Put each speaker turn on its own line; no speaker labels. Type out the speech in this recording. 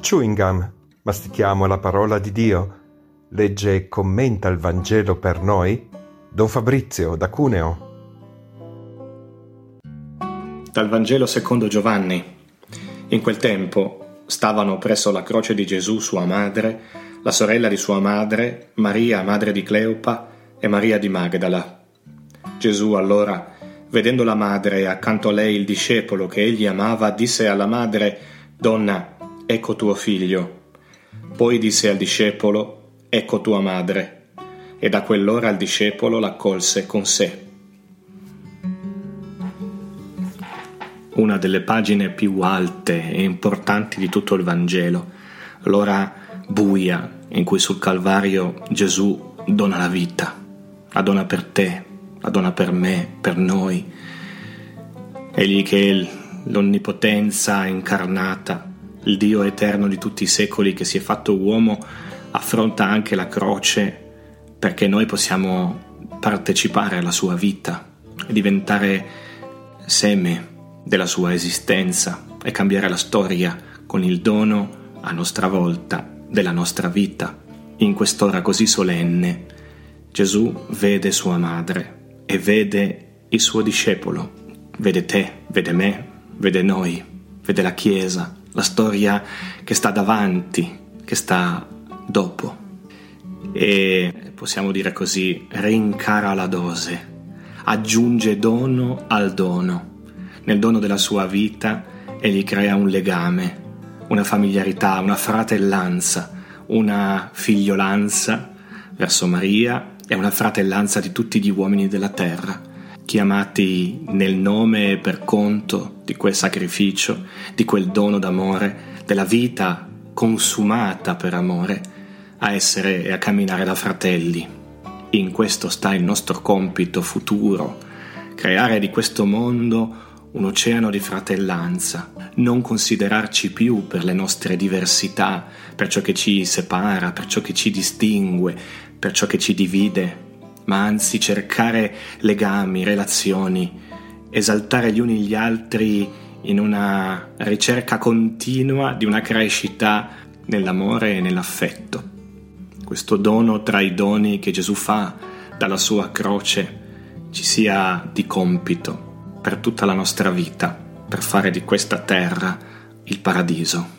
Chewing gum, mastichiamo la parola di Dio. Legge e commenta il Vangelo per noi Don Fabrizio da Cuneo.
Dal Vangelo secondo Giovanni. In quel tempo stavano presso la croce di Gesù sua madre, la sorella di sua madre, Maria, madre di Cleopa, e Maria di Magdala. Gesù allora, vedendo la madre e accanto a lei il discepolo che egli amava, disse alla madre, Donna, ecco tuo figlio. Poi disse al discepolo, ecco tua madre. E da quell'ora il discepolo l'accolse con sé. Una delle pagine più alte e importanti di tutto il Vangelo, l'ora buia in cui sul Calvario Gesù dona la vita, la dona per te, la dona per me, per noi. Egli che è l'onnipotenza incarnata, il Dio eterno di tutti i secoli che si è fatto uomo, affronta anche la croce perché noi possiamo partecipare alla sua vita e diventare seme della sua esistenza e cambiare la storia con il dono a nostra volta della nostra vita. In quest'ora così solenne Gesù vede sua madre e vede il suo discepolo, vede te, vede me, vede noi, vede la Chiesa, la storia che sta davanti, che sta dopo. E possiamo dire così, rincara la dose, aggiunge dono al dono. Nel dono della sua vita egli crea un legame, una familiarità, una fratellanza, una figliolanza verso Maria e una fratellanza di tutti gli uomini della terra chiamati nel nome e per conto di quel sacrificio, di quel dono d'amore, della vita consumata per amore, a essere e a camminare da fratelli. In questo sta il nostro compito futuro, creare di questo mondo un oceano di fratellanza, non considerarci più per le nostre diversità, per ciò che ci separa, per ciò che ci distingue, per ciò che ci divide, ma anzi cercare legami, relazioni, esaltare gli uni gli altri in una ricerca continua di una crescita nell'amore e nell'affetto. Questo dono tra i doni che Gesù fa dalla sua croce ci sia di compito per tutta la nostra vita, per fare di questa terra il paradiso.